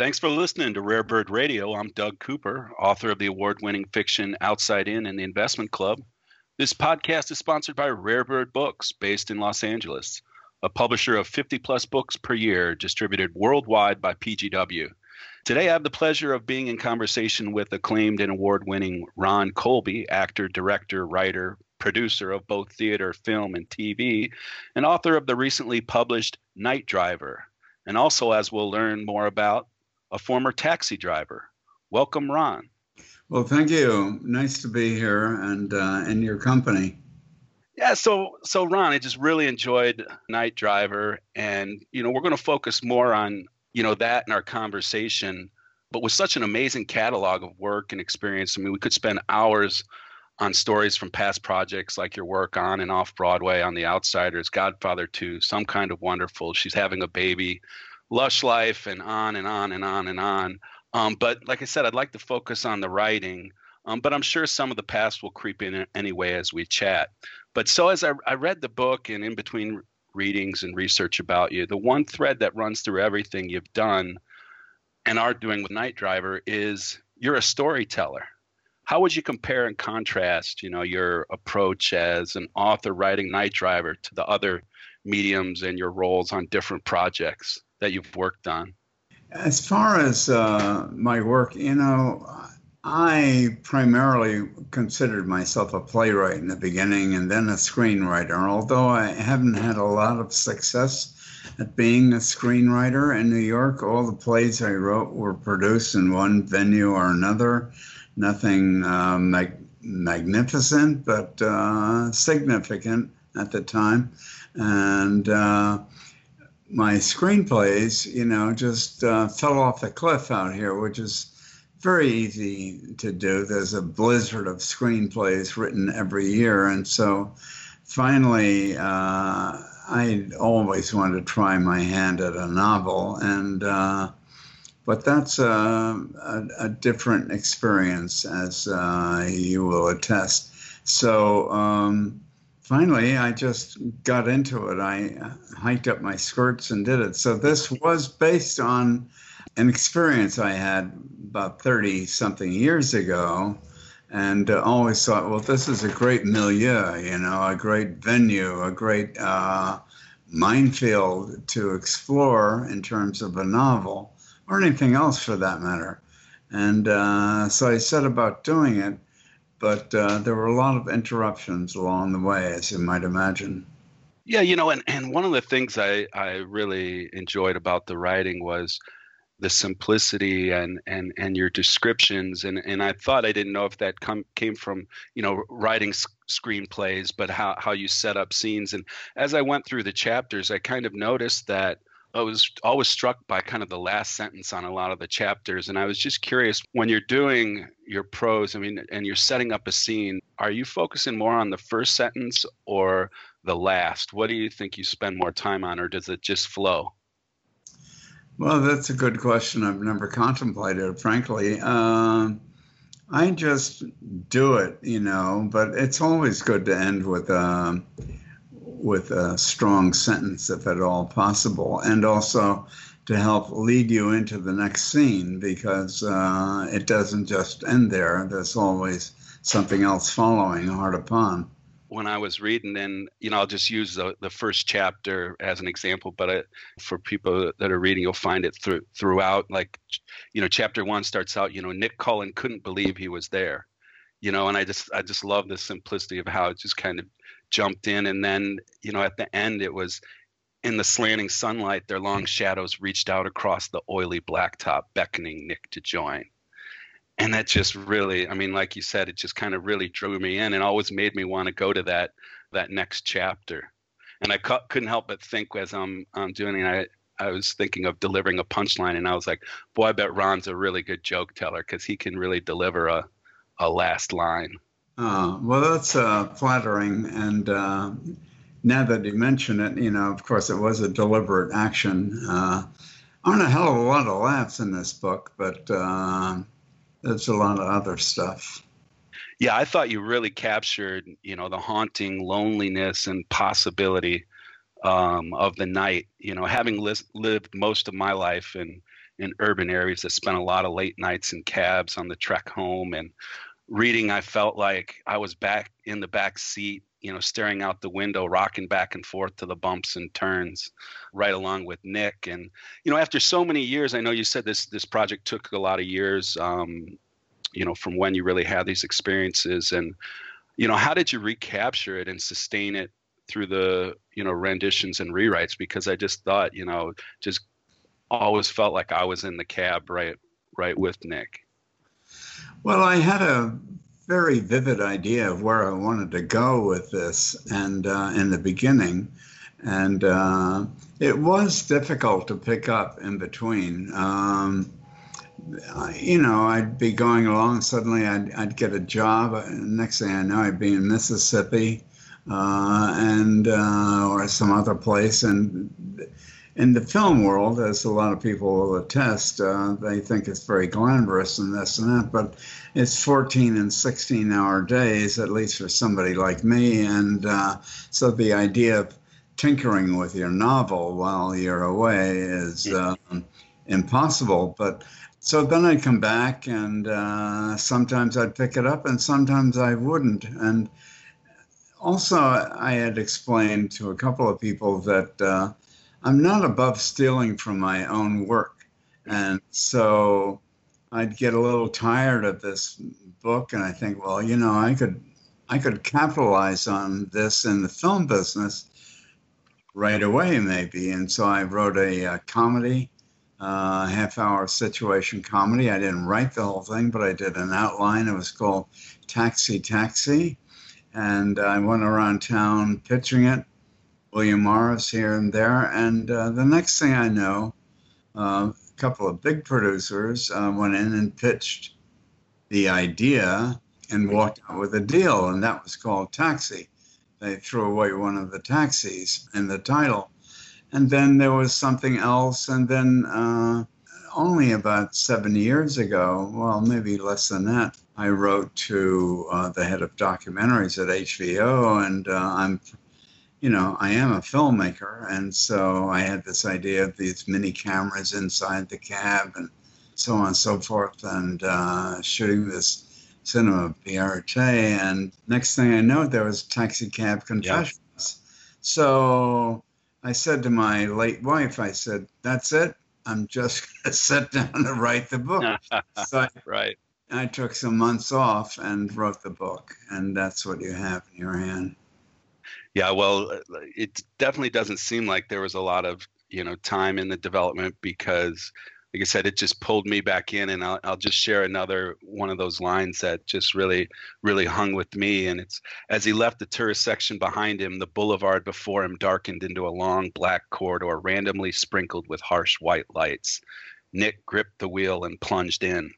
Thanks for listening to Rare Bird Radio. I'm Doug Cooper, author of the award winning fiction Outside In and the Investment Club. This podcast is sponsored by Rare Bird Books, based in Los Angeles, a publisher of 50 plus books per year distributed worldwide by PGW. Today, I have the pleasure of being in conversation with acclaimed and award winning Ron Colby, actor, director, writer, producer of both theater, film, and TV, and author of the recently published Night Driver, and also, as we'll learn more about, a former taxi driver. Welcome, Ron. Well, thank you. Nice to be here and uh, in your company. Yeah, so so Ron, I just really enjoyed Night Driver, and you know we're going to focus more on you know that in our conversation. But with such an amazing catalog of work and experience, I mean, we could spend hours on stories from past projects like your work on and off Broadway on The Outsiders, Godfather 2, Some Kind of Wonderful, She's Having a Baby, lush life and on and on and on and on. Um, but like I said, I'd like to focus on the writing. Um, but I'm sure some of the past will creep in anyway as we chat. But so as I, I read the book and in between readings and research about you, the one thread that runs through everything you've done and are doing with Night Driver is you're a storyteller. How would you compare and contrast, you know, your approach as an author writing Night Driver to the other mediums and your roles on different projects? That you've worked on? As far as uh, my work, you know, I primarily considered myself a playwright in the beginning and then a screenwriter, although I haven't had a lot of success at being a screenwriter in New York. All the plays I wrote were produced in one venue or another. Nothing uh, mag- magnificent, but uh, significant at the time. And uh, my screenplays, you know, just uh, fell off the cliff out here, which is very easy to do. There's a blizzard of screenplays written every year. And so finally, uh, I always wanted to try my hand at a novel. And, uh, but that's a, a, a, different experience, as uh, you will attest. So, um, finally, I just got into it. I hiked up my skirts and did it. So this was based on an experience I had about 30 something years ago and uh, always thought, well, this is a great milieu, you know, a great venue, a great uh, minefield to explore in terms of a novel or anything else for that matter. And uh, so I set about doing it but uh, there were a lot of interruptions along the way, as you might imagine. Yeah, you know, and, and one of the things I, I really enjoyed about the writing was the simplicity and, and, and your descriptions. And, and I thought I didn't know if that come, came from, you know, writing screenplays, but how, how you set up scenes. And as I went through the chapters, I kind of noticed that I was always struck by kind of the last sentence on a lot of the chapters. And I was just curious when you're doing your prose, I mean, and you're setting up a scene, are you focusing more on the first sentence or the last? What do you think you spend more time on, or does it just flow? Well, that's a good question. I've never contemplated it, frankly. Uh, I just do it, you know, but it's always good to end with. Uh, with a strong sentence, if at all possible, and also to help lead you into the next scene because uh, it doesn't just end there. There's always something else following hard upon. When I was reading, and you know, I'll just use the, the first chapter as an example, but it, for people that are reading, you'll find it through, throughout. Like, you know, chapter one starts out, you know, Nick Cullen couldn't believe he was there you know and i just i just love the simplicity of how it just kind of jumped in and then you know at the end it was in the slanting sunlight their long shadows reached out across the oily blacktop beckoning nick to join. And that just really i mean like you said it just kind of really drew me in and always made me want to go to that that next chapter. And i cu- couldn't help but think as i'm, I'm doing it I, I was thinking of delivering a punchline and i was like boy i bet ron's a really good joke teller because he can really deliver a, a last line uh, well, that's uh, flattering. And uh, now that you mention it, you know, of course, it was a deliberate action. Uh, aren't a hell of a lot of laughs in this book, but uh, there's a lot of other stuff. Yeah, I thought you really captured, you know, the haunting loneliness and possibility um, of the night. You know, having li- lived most of my life in in urban areas I spent a lot of late nights in cabs on the trek home and reading i felt like i was back in the back seat you know staring out the window rocking back and forth to the bumps and turns right along with nick. And you know after so many years i know you said this this project took a lot of years um, you know from when you really had these experiences. And you know how did you recapture it and sustain it through the you know renditions and rewrites? Because i just thought you know just always felt like i was in the cab right right with nick well, I had a very vivid idea of where I wanted to go with this, and uh, in the beginning, and uh, it was difficult to pick up in between. Um, you know, I'd be going along. Suddenly, I'd, I'd get a job. Next thing I know, I'd be in Mississippi uh, and uh, or some other place, and in the film world, as a lot of people will attest, uh, they think it's very glamorous and this and that, but it's 14 and 16 hour days, at least for somebody like me. And uh, so the idea of tinkering with your novel while you're away is um, impossible. But so then I'd come back, and uh, sometimes I'd pick it up, and sometimes I wouldn't. And also, I had explained to a couple of people that uh, I'm not above stealing from my own work. And so I'd get a little tired of this book and I think, well, you know, I could I could capitalize on this in the film business right away, maybe. And so I wrote a, a comedy, uh, half hour situation comedy. I didn't write the whole thing, but I did an outline. It was called Taxi Taxi. And I went around town pitching it William Morris here and there. And uh, the next thing I know, uh, a couple of big producers uh, went in and pitched the idea and walked out with a deal, and that was called Taxi. They threw away one of the taxis in the title. And then there was something else, and then uh, only about seven years ago, well, maybe less than that, I wrote to uh, the head of documentaries at HBO, and uh, I'm you know, I am a filmmaker, and so I had this idea of these mini cameras inside the cab and so on and so forth, and uh, shooting this cinema verite. And next thing I know, there was Taxi Cab Confessions. Yeah. So I said to my late wife, I said, "That's it. I'm just going to sit down and write the book." so I, right. I took some months off and wrote the book, and that's what you have in your hand. Yeah, well, uh, it definitely doesn't seem like there was a lot of you know time in the development because, like I said, it just pulled me back in, and I'll, I'll just share another one of those lines that just really, really hung with me. And it's as he left the tourist section behind him, the boulevard before him darkened into a long black corridor, randomly sprinkled with harsh white lights. Nick gripped the wheel and plunged in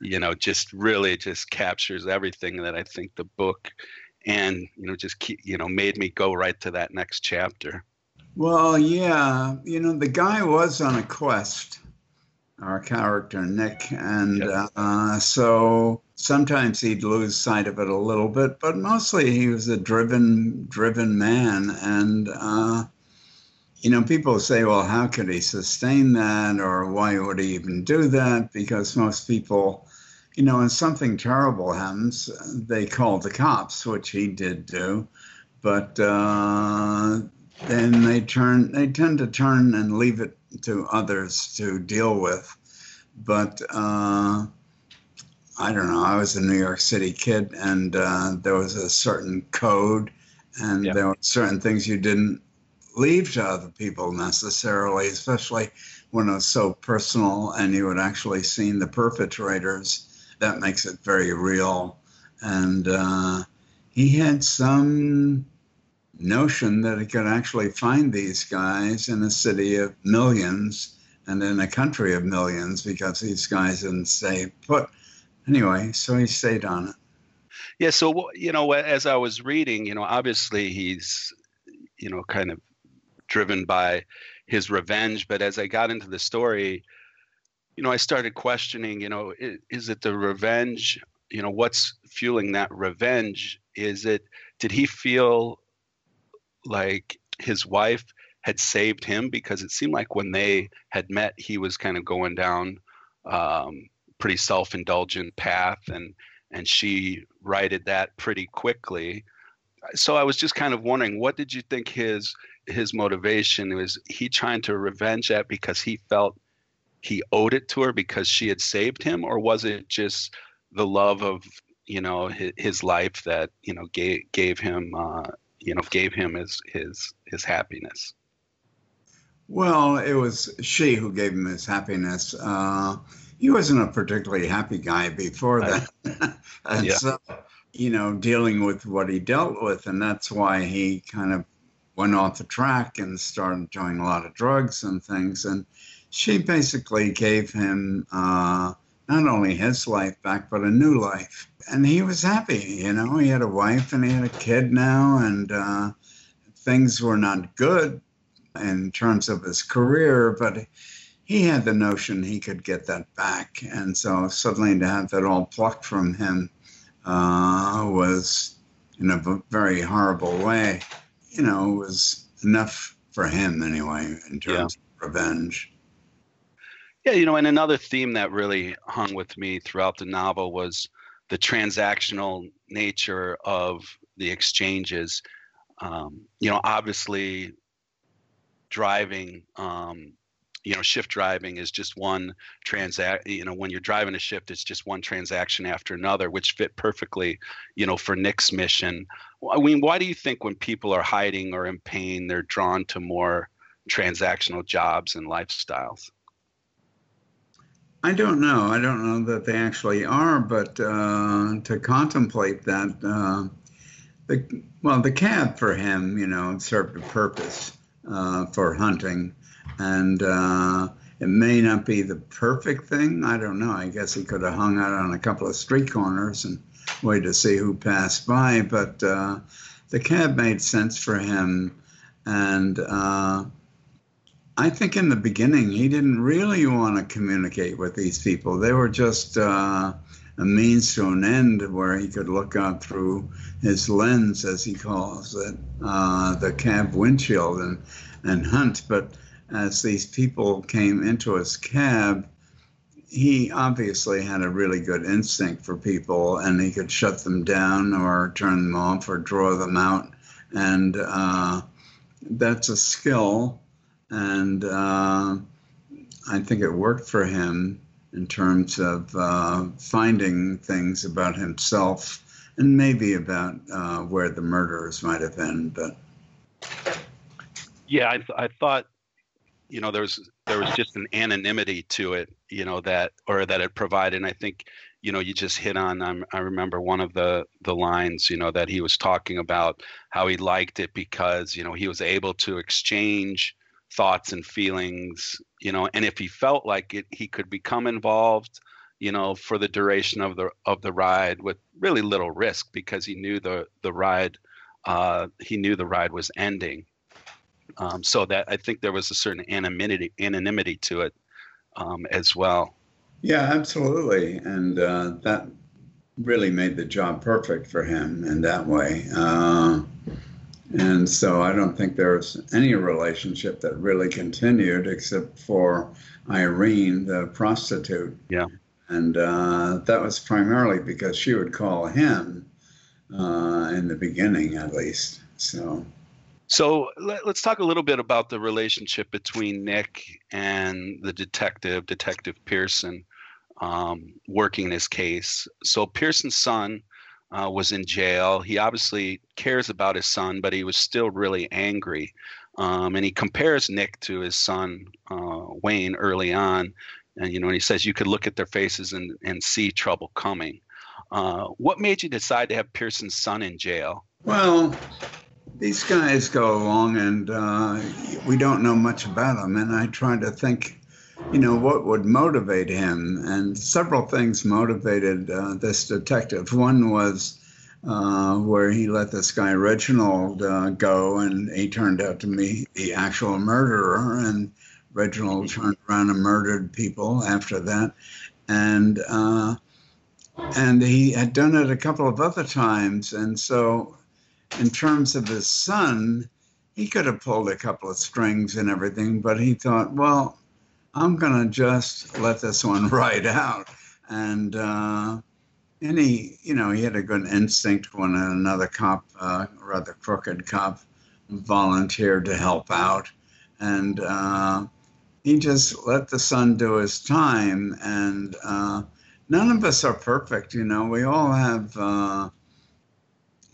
you know just really just captures everything that i think the book and you know just keep, you know made me go right to that next chapter. Well yeah you know the guy was on a quest our character nick and uh, so sometimes he'd lose sight of it a little bit but mostly he was a driven driven man and uh, you know people say well how could he sustain that or why would he even do that? Because most people you know, when something terrible happens, they call the cops, which he did do, but uh, then they turn, they tend to turn and leave it to others to deal with. But uh, I don't know. I was a New York City kid, and uh, there was a certain code, and there were certain things you didn't leave to other people necessarily, especially when it was so personal and you had actually seen the perpetrators that makes it very real. And uh, he had some notion that he could actually find these guys in a city of millions and in a country of millions because these guys didn't stay put. Anyway, so he stayed on it. Yeah, so you know, as I was reading, you know, obviously he's, you know, kind of driven by his revenge. But as I got into the story, you know, I started questioning, you know, is, is, it the revenge? You know, what's fueling that revenge? Is it, did he feel like his wife had saved him because it seemed like when they had met, he was kind of going down um, pretty self-indulgent path, and and she righted that pretty quickly. So I was just kind of wondering, what did you think his his motivation was? He trying to revenge that because he felt he owed it to her because she had saved him, or was it just the love of you know his, his life that you know gave gave him uh, you know gave him his his his happiness? Well, it was she who gave him his happiness. Uh, he wasn't a particularly happy guy before that. and yeah. so, you know, dealing with what he dealt with, and that's why he kind of went off the track and started doing a lot of drugs and things. And she basically gave him uh, not only his life back, but a new life. And he was happy, you know, he had a wife and he had a kid now, and uh, things were not good in terms of his career, but he had the notion he could get that back. And so suddenly to have that all plucked from him uh, was in a very horrible way, you know, was enough for him anyway in terms yeah. of revenge. Yeah, you know, and another theme that really hung with me throughout the novel was the transactional nature of the exchanges. Um, you know, obviously, driving um, you know shift driving is just one transact you know when you're driving a shift it's just one transaction after another which fit perfectly you know for nick's mission i mean why do you think when people are hiding or in pain they're drawn to more transactional jobs and lifestyles i don't know i don't know that they actually are but uh, to contemplate that uh, the well the cab for him you know served a purpose uh, for hunting. And uh, it may not be the perfect thing. I don't know. I guess he could have hung out on a couple of street corners and waited to see who passed by. But uh, the cab made sense for him. And uh, I think in the beginning, he didn't really want to communicate with these people. They were just uh, a means to an end where he could look out through his lens, as he calls it, uh, the cab windshield, and, and hunt. But as these people came into his cab, he obviously had a really good instinct for people, and he could shut them down or turn them off or draw them out. And uh, that's a skill, and uh, I think it worked for him in terms of uh, finding things about himself and maybe about uh, where the murderers might have been. But yeah, I, th- I thought you know there was there was just an anonymity to it, you know that or that it provided. And I think you know you just hit on. I remember one of the the lines, you know, that he was talking about how he liked it because you know he was able to exchange thoughts and feelings you know and if he felt like it he could become involved you know for the duration of the of the ride with really little risk because he knew the the ride uh, he knew the ride was ending. Um, so that i think there was a certain anonymity anonymity to it um, as well. Yeah absolutely. And uh, that really made the job perfect for him in that way. Uh, and so I don't think there was any relationship that really continued except for Irene, the prostitute. Yeah. And uh, that was primarily because she would call him uh, in the beginning, at least. So. So let, us talk a little bit about the relationship between Nick and the detective, Detective Pearson, um, working this case. So Pearson's son uh, was in jail. He obviously cares about his son, but he was still really angry. Um, and he compares Nick to his son uh, Wayne early on, and you know, and he says you could look at their faces and and see trouble coming. Uh, what made you decide to have Pearson's son in jail? Well, these guys go along, and uh, we don't know much about them. And I try to think you know, what would motivate him. And several things motivated uh, this detective. One was uh, where he let this guy Reginald uh, go, and he turned out to be the actual murderer. And Reginald turned around and murdered people after that. And uh, and he had done it a couple of other times. And so, in terms of his son, he could have pulled a couple of strings and everything, but he thought, well, I'm going to just let this one ride out. And, uh, he, you know, he had a good instinct when another cop, uh, rather crooked cop, volunteered to help out. And uh, he just let the son do his time. And uh, none of us are perfect, you know. We all have uh,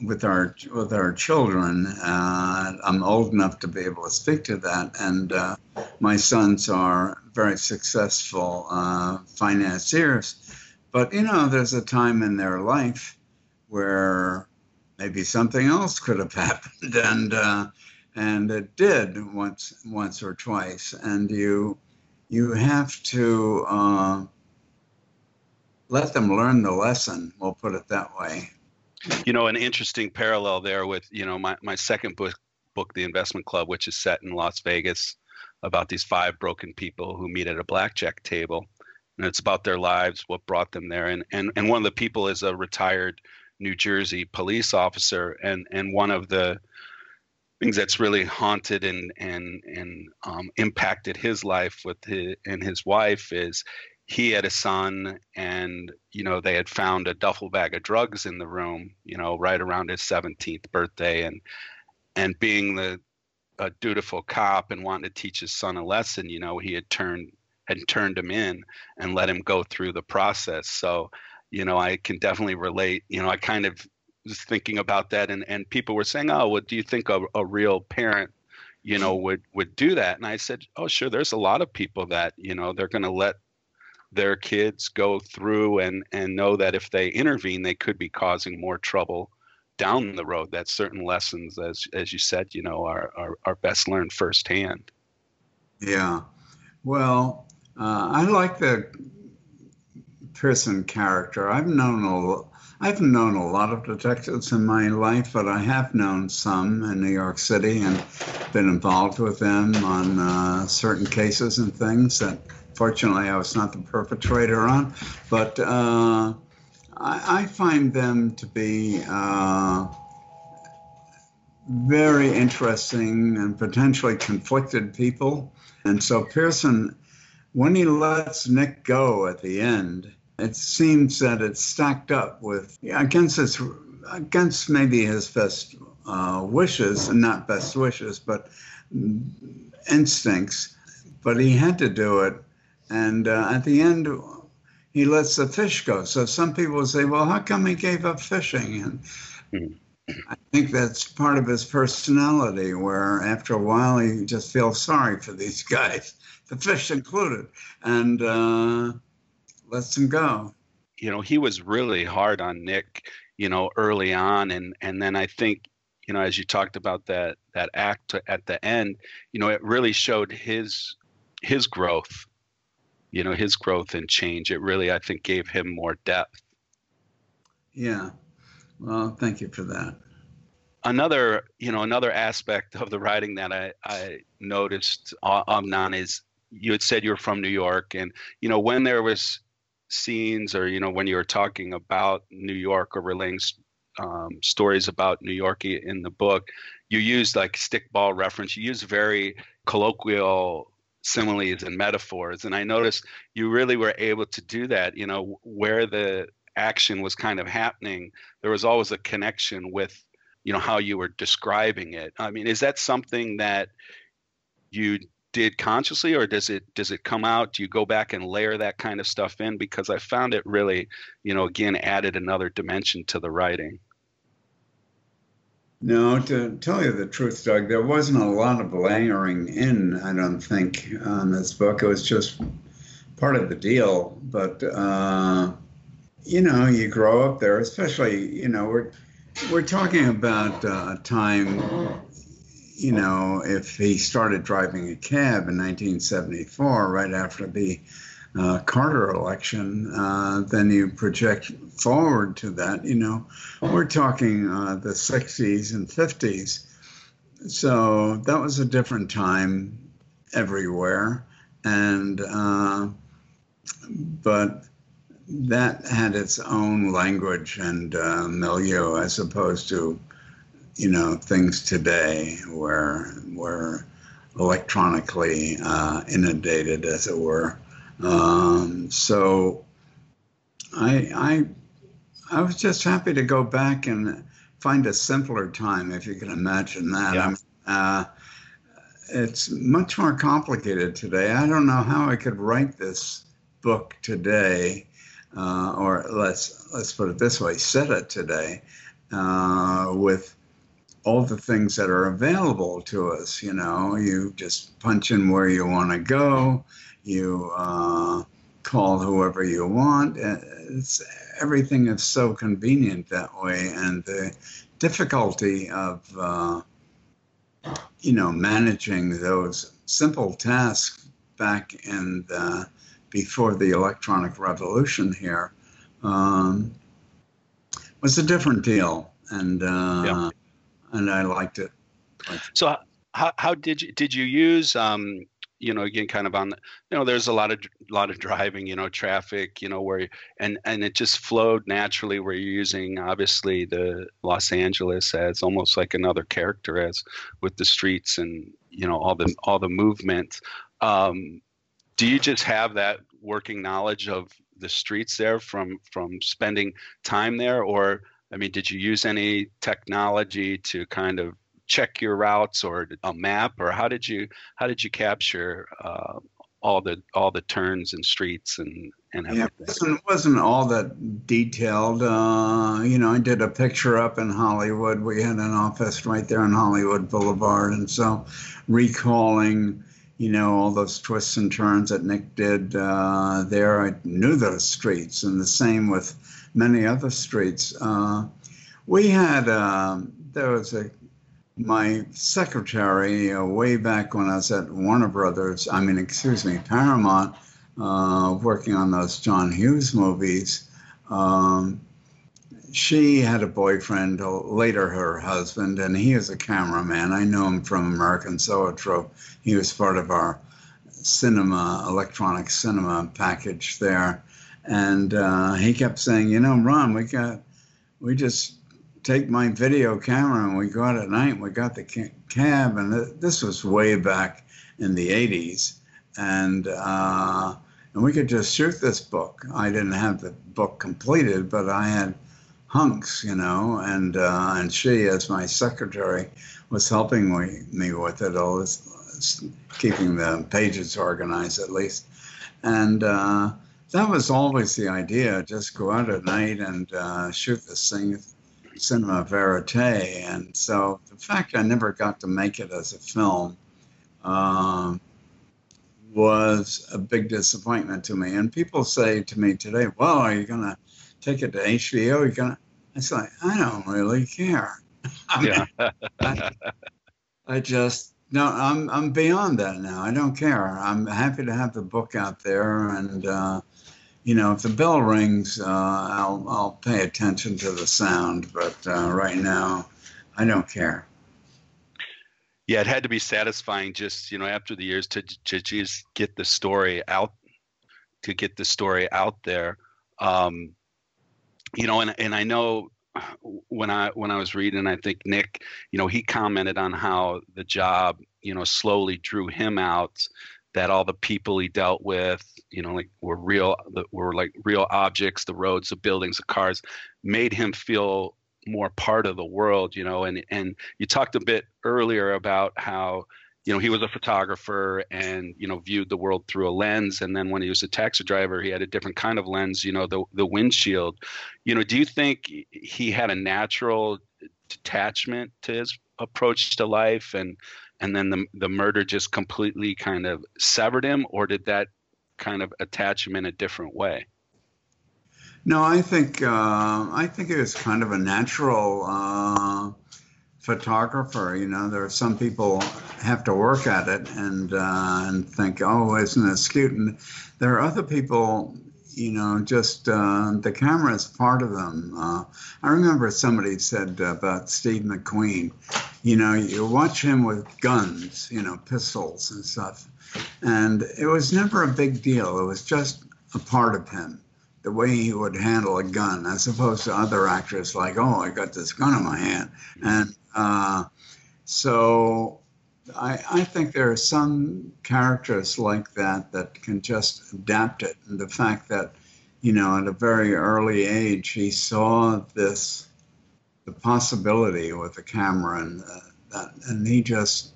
with our with our children. Uh, I'm old enough to be able to speak to that, and uh, my sons are very successful uh, financiers. But you know, there's a time in their life where maybe something else could have happened, and uh, and it did once once or twice, and you you have to. Uh, let them learn the lesson. We'll put it that way you know, an interesting parallel there with, you know, my, my second book, book, The Investment Club, which is set in Las Vegas about these five broken people who meet at a blackjack table. And it's about their lives, what brought them there. And, and, and one of the people is a retired New Jersey police officer. And, and one of the things that's really haunted and, and, and um, impacted his life with his, and his wife is he had a son and you know they had found a duffel bag of drugs in the room you know right around his 17th birthday and and being the a dutiful cop and wanting to teach his son a lesson you know he had turned had turned him in and let him go through the process. So you know i can definitely relate you know i kind of was thinking about that and and people were saying oh what do you think a, a real parent you know would would do that? And i said oh sure there's a lot of people that you know they're going to let their kids go through and and know that if they intervene they could be causing more trouble down the road that certain lessons as as you said you know are are, are best learned firsthand. Yeah. Well uh, i like the Pearson character. I've known a I've known a lot of detectives in my life, but I have known some in New York City and been involved with them on uh, certain cases and things that Fortunately, I was not the perpetrator on, but uh, I, I, find them to be uh, very interesting and potentially conflicted people. And so Pearson, when he lets Nick go at the end, it seems that it's stacked up with against his against maybe his best uh, wishes, not best wishes, but instincts. But he had to do it and uh, at the end, he lets the fish go. So some people say, well, how come he gave up fishing? And mm-hmm. I think that's part of his personality, where after a while he just feels sorry for these guys, the fish included, and uh, lets them go. You know, he was really hard on Nick, you know, early on, and and then I think, you know, as you talked about that that act at the end, you know, it really showed his his growth you know his growth and change it really i think gave him more depth. Yeah. Well thank you for that. Another you know another aspect of the writing that i i noticed Amnon is you had said you were from new york and you know when there was scenes or you know when you were talking about new york or relaying um, stories about new york in the book you used like stickball reference. You use very colloquial similes and metaphors. And I noticed you really were able to do that, you know, where the action was kind of happening, there was always a connection with, you know, how you were describing it. I mean, is that something that you did consciously or does it does it come out do you go back and layer that kind of stuff in because i found it really you know again added another dimension to the writing no, to tell you the truth, Doug, there wasn't a lot of layering in, I don't think, on this book. It was just part of the deal. But, uh, you know, you grow up there, especially, you know, we're, we're talking about uh, a time, you know, if he started driving a cab in 1974, right after the uh, Carter election, uh, then you project forward to that. You know, we're talking uh, the 60s and 50s. So that was a different time everywhere. And, uh, but that had its own language and uh, milieu as opposed to you know, things today where we're electronically uh, inundated, as it were. Um, so I, I, I was just happy to go back and find a simpler time, if you can imagine that. Yeah. Uh, it's much more complicated today. I don't know how I could write this book today, uh, or let's let's put it this way: set it today uh, with all the things that are available to us. You know, you just punch in where you want to go. You uh, call whoever you want. Uh, it's, everything is so convenient that way, and the difficulty of uh, you know managing those simple tasks back in the, before the electronic revolution here um, was a different deal, and uh, yeah. and I liked it. So how, how did you did you use um, you know again kind of on you know there's a lot of lot of driving you know traffic you know where and and it just flowed naturally where you're using obviously the los angeles as almost like another character as with the streets and you know all the all the movement. Um, do you just have that working knowledge of the streets there from from spending time there? Or i mean did you use any technology to kind of check your routes or a map or how did you how did you capture uh, all the all the turns and streets and and everything? Yeah, it wasn't, wasn't all that detailed. Uh, you know, I did a picture up in Hollywood. We had an office right there on Hollywood Boulevard, and so recalling, you know, all those twists and turns that Nick did uh, there, I knew those streets, and the same with many other streets. Uh, we had um, there was a my secretary, uh, way back when I was at Warner Brothers, I mean, excuse me, Paramount, uh, working on those John Hughes movies, um, she had a boyfriend, uh, later her husband, and he is a cameraman. I knew him from American Zoetrope. He was part of our cinema, electronic cinema package there. And uh, he kept saying, you know, Ron, we got, we just take my video camera and we go out at night and we got the cab and this was way back in the 80s and uh, and we could just shoot this book. I didn't have the book completed but i had hunks you know and uh, and she as my secretary was helping me, me with it all. This keeping the pages organized at least. And uh, that was always the idea just go out at night and uh, shoot this thing cinema verite. And so the fact I never got to make it as a film um, was a big disappointment to me. And people say to me today, well, are you going to take it to HBO? You're going to, I say, I don't really care. I mean, yeah. I, I just, no, I'm, I'm beyond that now. I don't care. I'm happy to have the book out there and, uh, you know, if the bell rings, uh, I'll I'll pay attention to the sound. But uh, right now, I don't care. Yeah, it had to be satisfying just you know after the years to to just get the story out, to get the story out there. Um, you know, and and I know when I when I was reading, I think Nick, you know, he commented on how the job, you know, slowly drew him out that all the people he dealt with, you know, like were real, were like real objects, the roads, the buildings, the cars, made him feel more part of the world, you know. And and you talked a bit earlier about how, you know, he was a photographer and you know viewed the world through a lens, and then when he was a taxi driver, he had a different kind of lens, you know, the the windshield. You know, do you think he had a natural detachment to his approach to life and and then the the murder just completely kind of severed him, or did that kind of attach him in a different way? No, I think uh, I think it was kind of a natural uh, photographer. You know, there are some people have to work at it and uh, and think, oh, isn't it cute? And there are other people you know, just uh, the camera is part of them. Uh, I remember somebody said about Steve McQueen, you know, you watch him with guns, you know, pistols and stuff, and it was never a big deal. It was just a part of him, the way he would handle a gun, as opposed to other actors like, oh, I got this gun in my hand. And Uh, so I, I think there are some characters like that that can just adapt it. And the fact that, you know, at a very early age, he saw this, the possibility with the camera, and, uh, that, and he just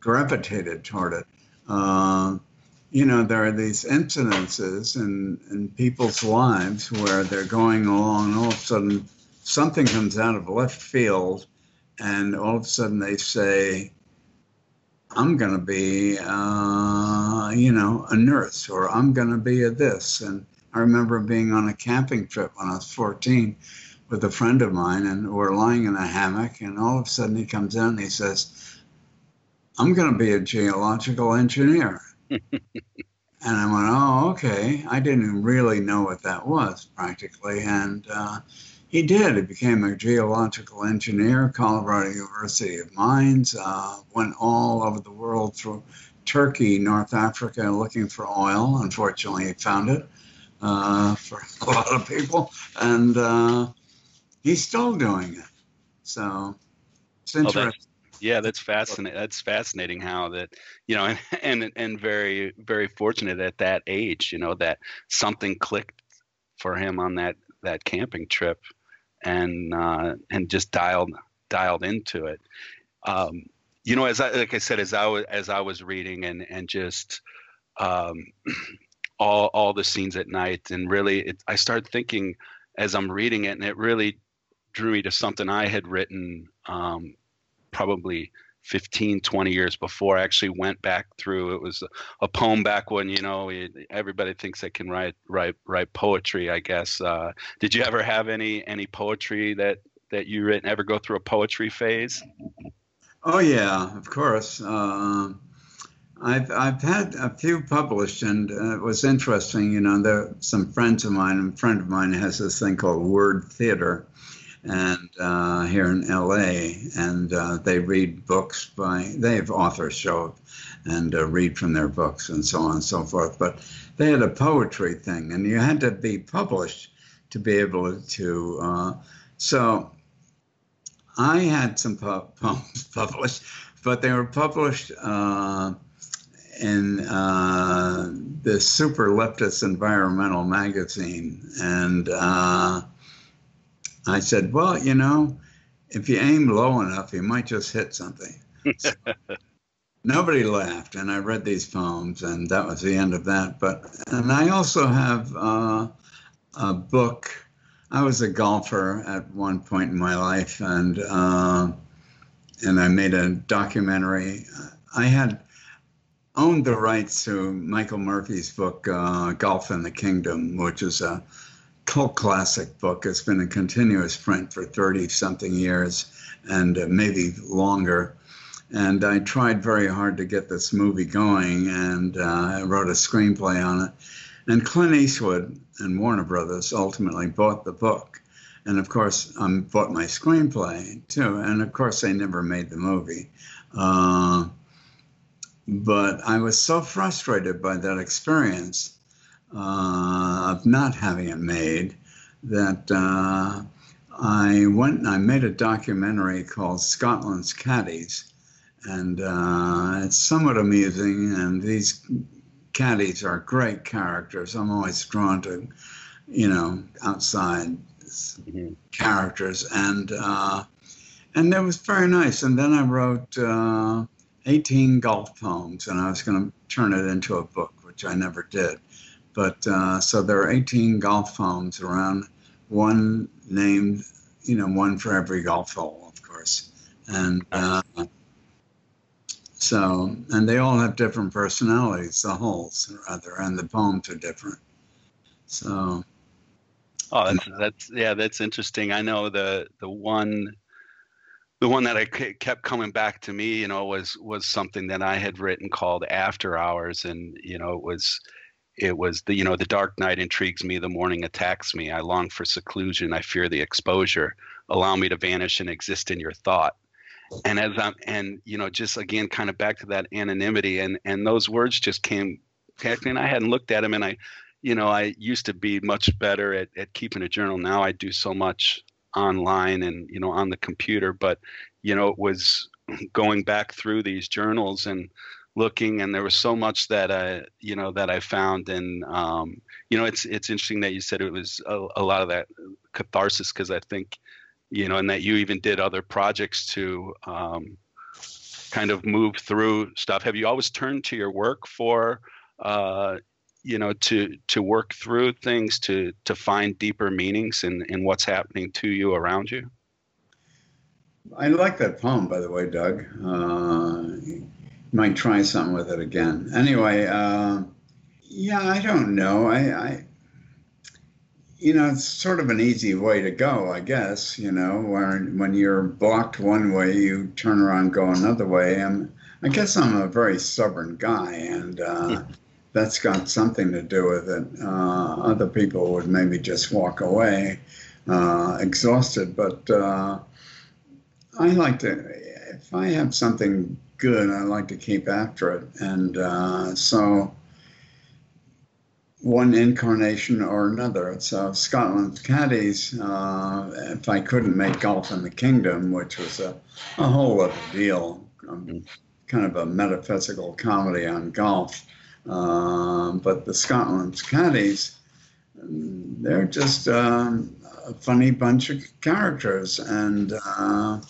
gravitated toward it. Uh, you know, there are these incidences in, in people's lives where they're going along, and all of a sudden something comes out of left field, and all of a sudden they say, I'm going to be, uh, you know, a nurse, or I'm going to be a this. And I remember being on a camping trip when I was 14 with a friend of mine, and we're lying in a hammock, and all of a sudden he comes in and he says, I'm going to be a geological engineer. and I went, oh, okay. I didn't really know what that was practically. And uh, he did. He became a geological engineer, Colorado University of Mines, uh, went all over the world through Turkey, North Africa, looking for oil. Unfortunately, he found it uh, for a lot of people. And uh, he's still doing it. So it's interesting. Oh, yeah, that's fascinating. That's fascinating how that you know, and, and and very very fortunate at that age, you know, that something clicked for him on that that camping trip, and uh, and just dialed dialed into it. Um, you know, as I like I said, as I was as I was reading and and just um, all all the scenes at night, and really, it, I started thinking as I'm reading it, and it really drew me to something I had written um, probably 15 20 years before i actually went back through it was a poem back when you know everybody thinks they can write write write poetry i guess uh, did you ever have any any poetry that that you written ever go through a poetry phase oh yeah of course uh, I've, I've had a few published, and uh, it was interesting. You know, there some friends of mine. A friend of mine has this thing called Word Theater, and uh, here in LA, and uh, they read books by they have authors show up and uh, read from their books and so on and so forth. But they had a poetry thing, and you had to be published to be able to. Uh, so I had some po- poems published, but they were published uh, in uh, the Super Leftist Environmental magazine, and I said, well, you know, if you aim low enough, you might just hit something. So nobody laughed, and I read these poems, and that was the end of that. But and I also have uh, a book. I was a golfer at one point in my life, and uh, and I made a documentary. I had owned the rights to Michael Murphy's book, uh, Golf in the Kingdom, which is a cult classic book. It's been a continuous print for 30 something years and uh, maybe longer. And I tried very hard to get this movie going, and uh, I wrote a screenplay on it. And Clint Eastwood and Warner Brothers ultimately bought the book. And of course, um, bought my screenplay too. And of course, they never made the movie. Uh, but I was so frustrated by that experience uh, of not having it made that uh, I went and I made a documentary called Scotland's Caddies. And uh, it's somewhat amusing, and these caddies are great characters. I'm always drawn to, you know, outside mm-hmm. characters, and uh, and that was very nice. And then I wrote uh, 18 golf poems, and I was going to turn it into a book, which I never did. But uh, so there are 18 golf poems around, one named, you know, one for every golf hole, of course. And uh, so, and they all have different personalities, the holes, rather, and the poems are different. So. Oh, that's, that's yeah, that's interesting. I know the the one the one that I kept coming back to me, you know, was was something that I had written called After Hours, and you know, it was it was the you know the dark night intrigues me the morning attacks me. I long for seclusion i fear the exposure. Allow me to vanish and exist in your thought. And as i'm and you know just again kind of back to that anonymity and and those words just came and i hadn't looked at them and i you know i used to be much better at, at keeping a journal. Now i do so much online and you know on the computer but you know it was going back through these journals and looking and there was so much that i you know that i found and um, you know it's it's interesting that you said it was a, a lot of that catharsis because i think you know and that you even did other projects to um, kind of move through stuff. Have you always turned to your work for uh, you know to to work through things to to find deeper meanings in in what's happening to you around you? I like that poem by the way doug. Uh, might try something with it again. Anyway uh, yeah i don't know. I, I you know it's sort of an easy way to go i guess you know when when you're blocked one way you turn around go another way. And i guess i'm a very stubborn guy and uh, that's got something to do with it. Uh, other people would maybe just walk away uh, exhausted, but uh, I like to, if I have something good, I like to keep after it. And uh, so, one incarnation or another. So, Scotland's Caddies, uh, if I couldn't make Golf in the Kingdom, which was a, a whole other deal, um, kind of a metaphysical comedy on golf um, but the Scotland's caddies, they're just um, a funny bunch of characters. And uh,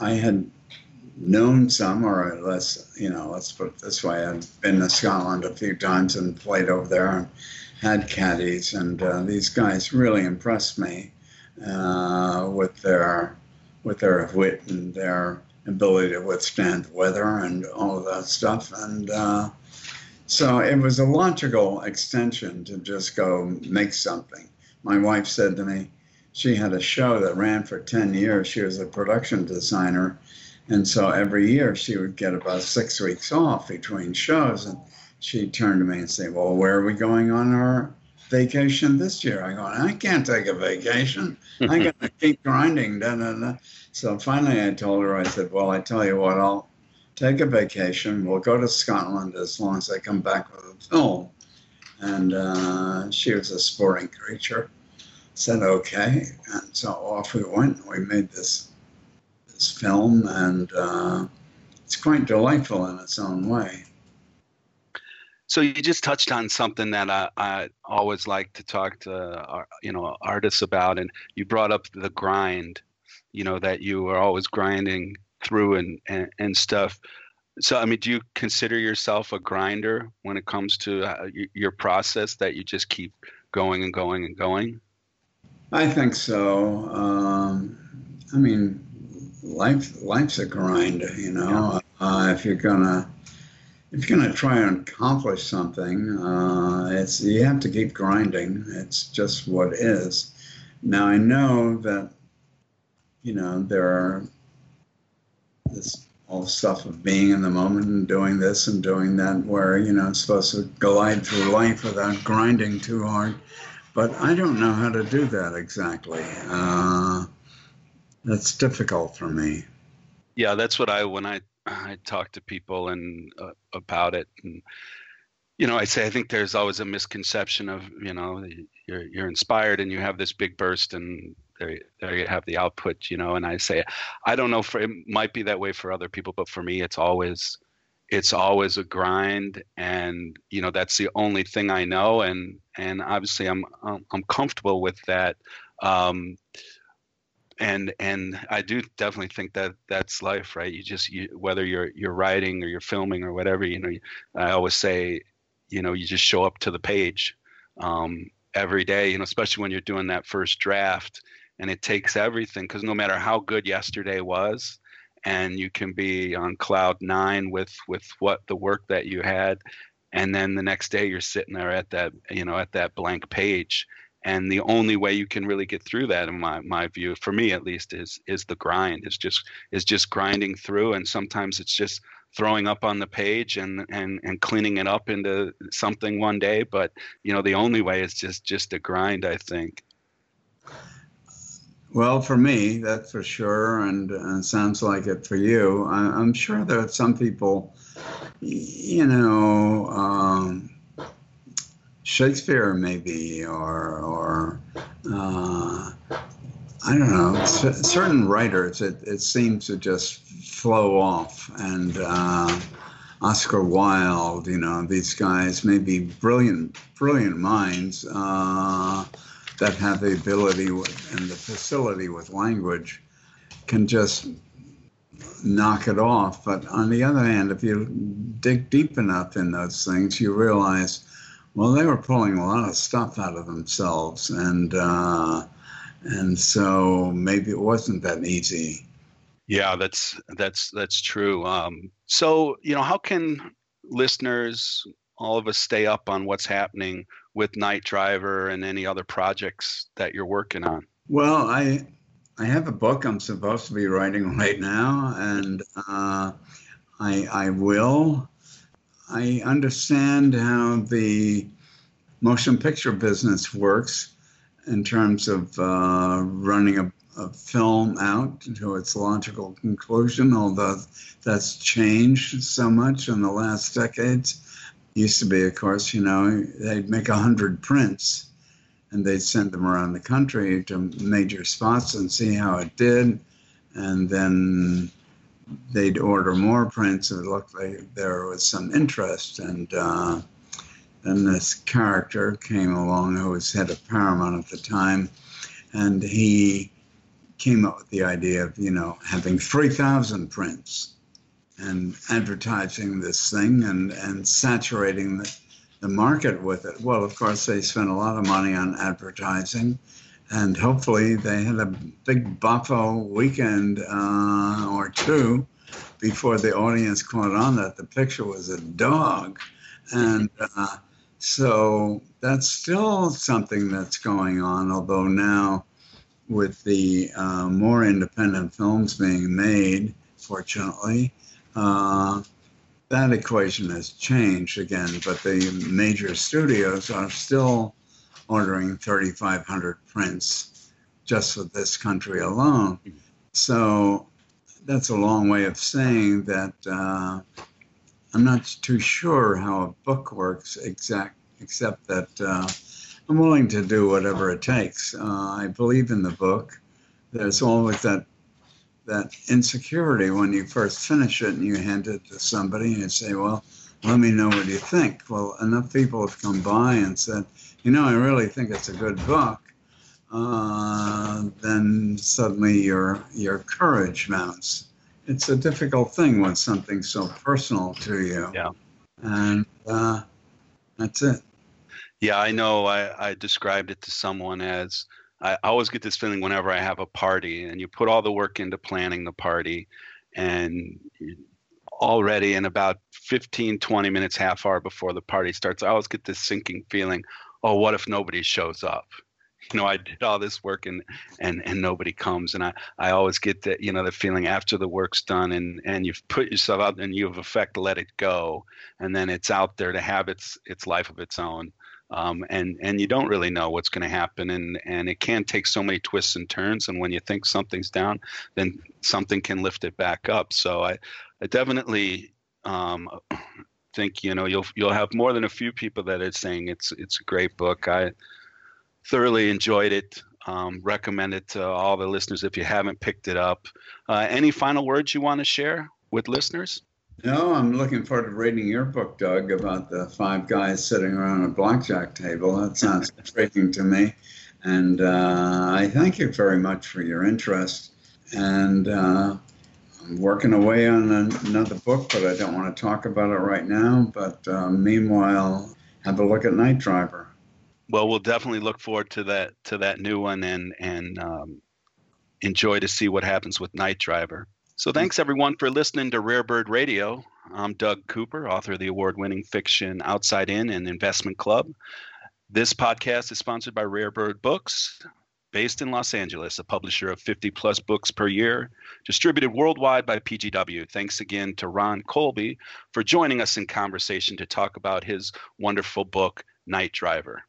I had known some, or less, you know, let's put it this way I've been to Scotland a few times and played over there and had caddies. And uh, these guys really impressed me uh, with their with their wit and their ability to withstand weather and all of that stuff. And uh, so it was a logical extension to just go make something. My wife said to me, she had a show that ran for 10 years. She was a production designer. And so every year she would get about six weeks off between shows. And she'd turn to me and say, Well, where are we going on our vacation this year? I go, I can't take a vacation. I got to keep grinding. Da, da, da. So finally I told her, I said, Well, I tell you what, I'll take a vacation. We'll go to Scotland as long as I come back with a film. And uh, she was a sporting creature. Said okay, and so off we went. We made this this film, and uh, it's quite delightful in its own way. So you just touched on something that I, I always like to talk to uh, you know artists about, and you brought up the grind. You know that you are always grinding through and, and, and stuff. So, I mean, do you consider yourself a grinder when it comes to uh, your process that you just keep going and going and going? I think so. Um, I mean, life life's a grind, you know. Yeah. Uh, if you're gonna if you're gonna try and accomplish something, uh, it's you have to keep grinding. It's just what is. Now I know that you know there are this all stuff of being in the moment and doing this and doing that, where you know it's supposed to glide through life without grinding too hard. But I don't know how to do that exactly. Uh, that's difficult for me. Yeah, that's what I when I I talk to people and uh, about it and you know, I say I think there's always a misconception of you know you're you're inspired and you have this big burst and there, there you have the output, you know. And I say, I don't know for it might be that way for other people, but for me, it's always, it's always a grind, and you know that's the only thing I know, and and obviously I'm I'm, I'm comfortable with that. Um, and and I do definitely think that that's life, right? You just you, whether you're you're writing or you're filming or whatever, you know. I always say, you know, you just show up to the page um, every day, you know, especially when you're doing that first draft and it takes everything because no matter how good yesterday was and you can be on cloud nine with with what the work that you had and then the next day you're sitting there at that you know at that blank page and the only way you can really get through that in my, my view for me at least is is the grind is just is just grinding through and sometimes it's just throwing up on the page and and and cleaning it up into something one day but you know the only way is just just a grind i think well, for me, that's for sure, and, sounds like it for you. I, am sure that some people, you know, um, Shakespeare maybe, or or uh, I don't know, certain writers, it, it seems to just flow off. And uh, Oscar Wilde, you know, these guys may be brilliant, brilliant minds uh, that have the ability with, and the facility with language can just knock it off. But on the other hand, if you dig deep enough in those things, you realize, well, they were pulling a lot of stuff out of themselves, and uh, and so maybe it wasn't that easy. Yeah, that's that's that's true. Um, so you know, how can listeners, all of us, stay up on what's happening with Night Driver and any other projects that you're working on? Well, I I have a book I'm supposed to be writing right now, and uh, I I will. I understand how the motion picture business works in terms of uh, running a, a, film out to its logical conclusion, although that's changed so much in the last decades. Used to be, of course, you know, they'd make a hundred prints and they'd send them around the country to major spots and see how it did. And then they'd order more prints. And it looked like there was some interest. And uh, then this character came along who was head of Paramount at the time. And he came up with the idea of, you know, having 3,000 prints and advertising this thing and, and saturating the the market with it? Well, of course, they spent a lot of money on advertising, and hopefully they had a big buffo weekend uh, or two before the audience caught on that the picture was a dog. And uh, so that's still something that's going on, although now with the uh, more independent films being made, fortunately, uh, that equation has changed again, but the major studios are still ordering 3,500 prints just for this country alone. So that's a long way of saying that uh, I'm not too sure how a book works exact, except that uh, I'm willing to do whatever it takes. Uh, I believe in the book. There's always that that insecurity when you first finish it and you hand it to somebody and you say, well, let me know what you think. Well, enough people have come by and said, you know, I really think it's a good book. Uh, then suddenly your your courage mounts. It's a difficult thing when something's so personal to you. Yeah. And uh, that's it. Yeah, I know. I, I described it to someone as I always get this feeling whenever I have a party and you put all the work into planning the party and already in about 15, 20 minutes, half hour before the party starts, I always get this sinking feeling, oh, what if nobody shows up? You know, I did all this work and and and nobody comes, and I I always get that you know the feeling after the work's done and and you've put yourself out and you've effect let it go, and then it's out there to have its its life of its own um, and and you don't really know what's going to happen, and and it can take so many twists and turns. And when you think something's down, then something can lift it back up. So I, I definitely um, think you know you'll you'll have more than a few people that are saying it's it's a great book. I thoroughly enjoyed it. Um, recommend it to all the listeners if you haven't picked it up. Uh, any final words you want to share with listeners? No, I'm looking forward to reading your book, Doug, about the five guys sitting around a blackjack table. That sounds intriguing to me. And uh, I thank you very much for your interest. And uh, Working away on another book, but I don't want to talk about it right now. But uh, meanwhile, have a look at Night Driver. Well, we'll definitely look forward to that to that new one and and um, enjoy to see what happens with Night Driver. So thanks everyone for listening to Rare Bird Radio. I'm Doug Cooper, author of the award-winning fiction Outside In and Investment Club. This podcast is sponsored by Rare Bird Books, based in Los Angeles, a publisher of 50 plus books per year, distributed worldwide by PGW. Thanks again to Ron Colby for joining us in conversation to talk about his wonderful book, Night Driver.